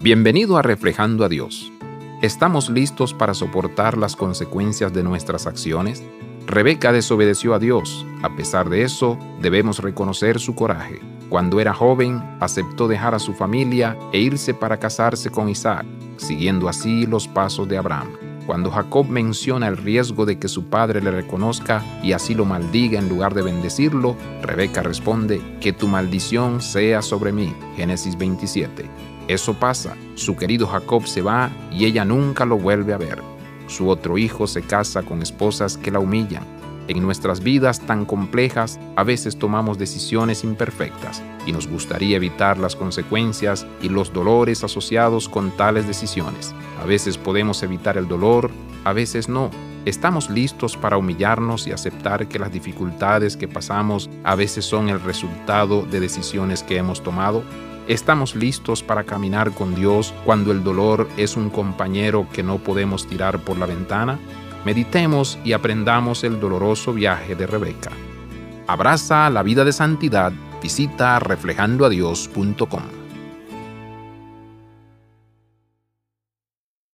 Bienvenido a Reflejando a Dios. ¿Estamos listos para soportar las consecuencias de nuestras acciones? Rebeca desobedeció a Dios. A pesar de eso, debemos reconocer su coraje. Cuando era joven, aceptó dejar a su familia e irse para casarse con Isaac, siguiendo así los pasos de Abraham. Cuando Jacob menciona el riesgo de que su padre le reconozca y así lo maldiga en lugar de bendecirlo, Rebeca responde, que tu maldición sea sobre mí. Génesis 27. Eso pasa, su querido Jacob se va y ella nunca lo vuelve a ver. Su otro hijo se casa con esposas que la humillan. En nuestras vidas tan complejas a veces tomamos decisiones imperfectas y nos gustaría evitar las consecuencias y los dolores asociados con tales decisiones. A veces podemos evitar el dolor, a veces no. ¿Estamos listos para humillarnos y aceptar que las dificultades que pasamos a veces son el resultado de decisiones que hemos tomado? ¿Estamos listos para caminar con Dios cuando el dolor es un compañero que no podemos tirar por la ventana? Meditemos y aprendamos el doloroso viaje de Rebeca. Abraza la vida de santidad. Visita reflejandoadios.com.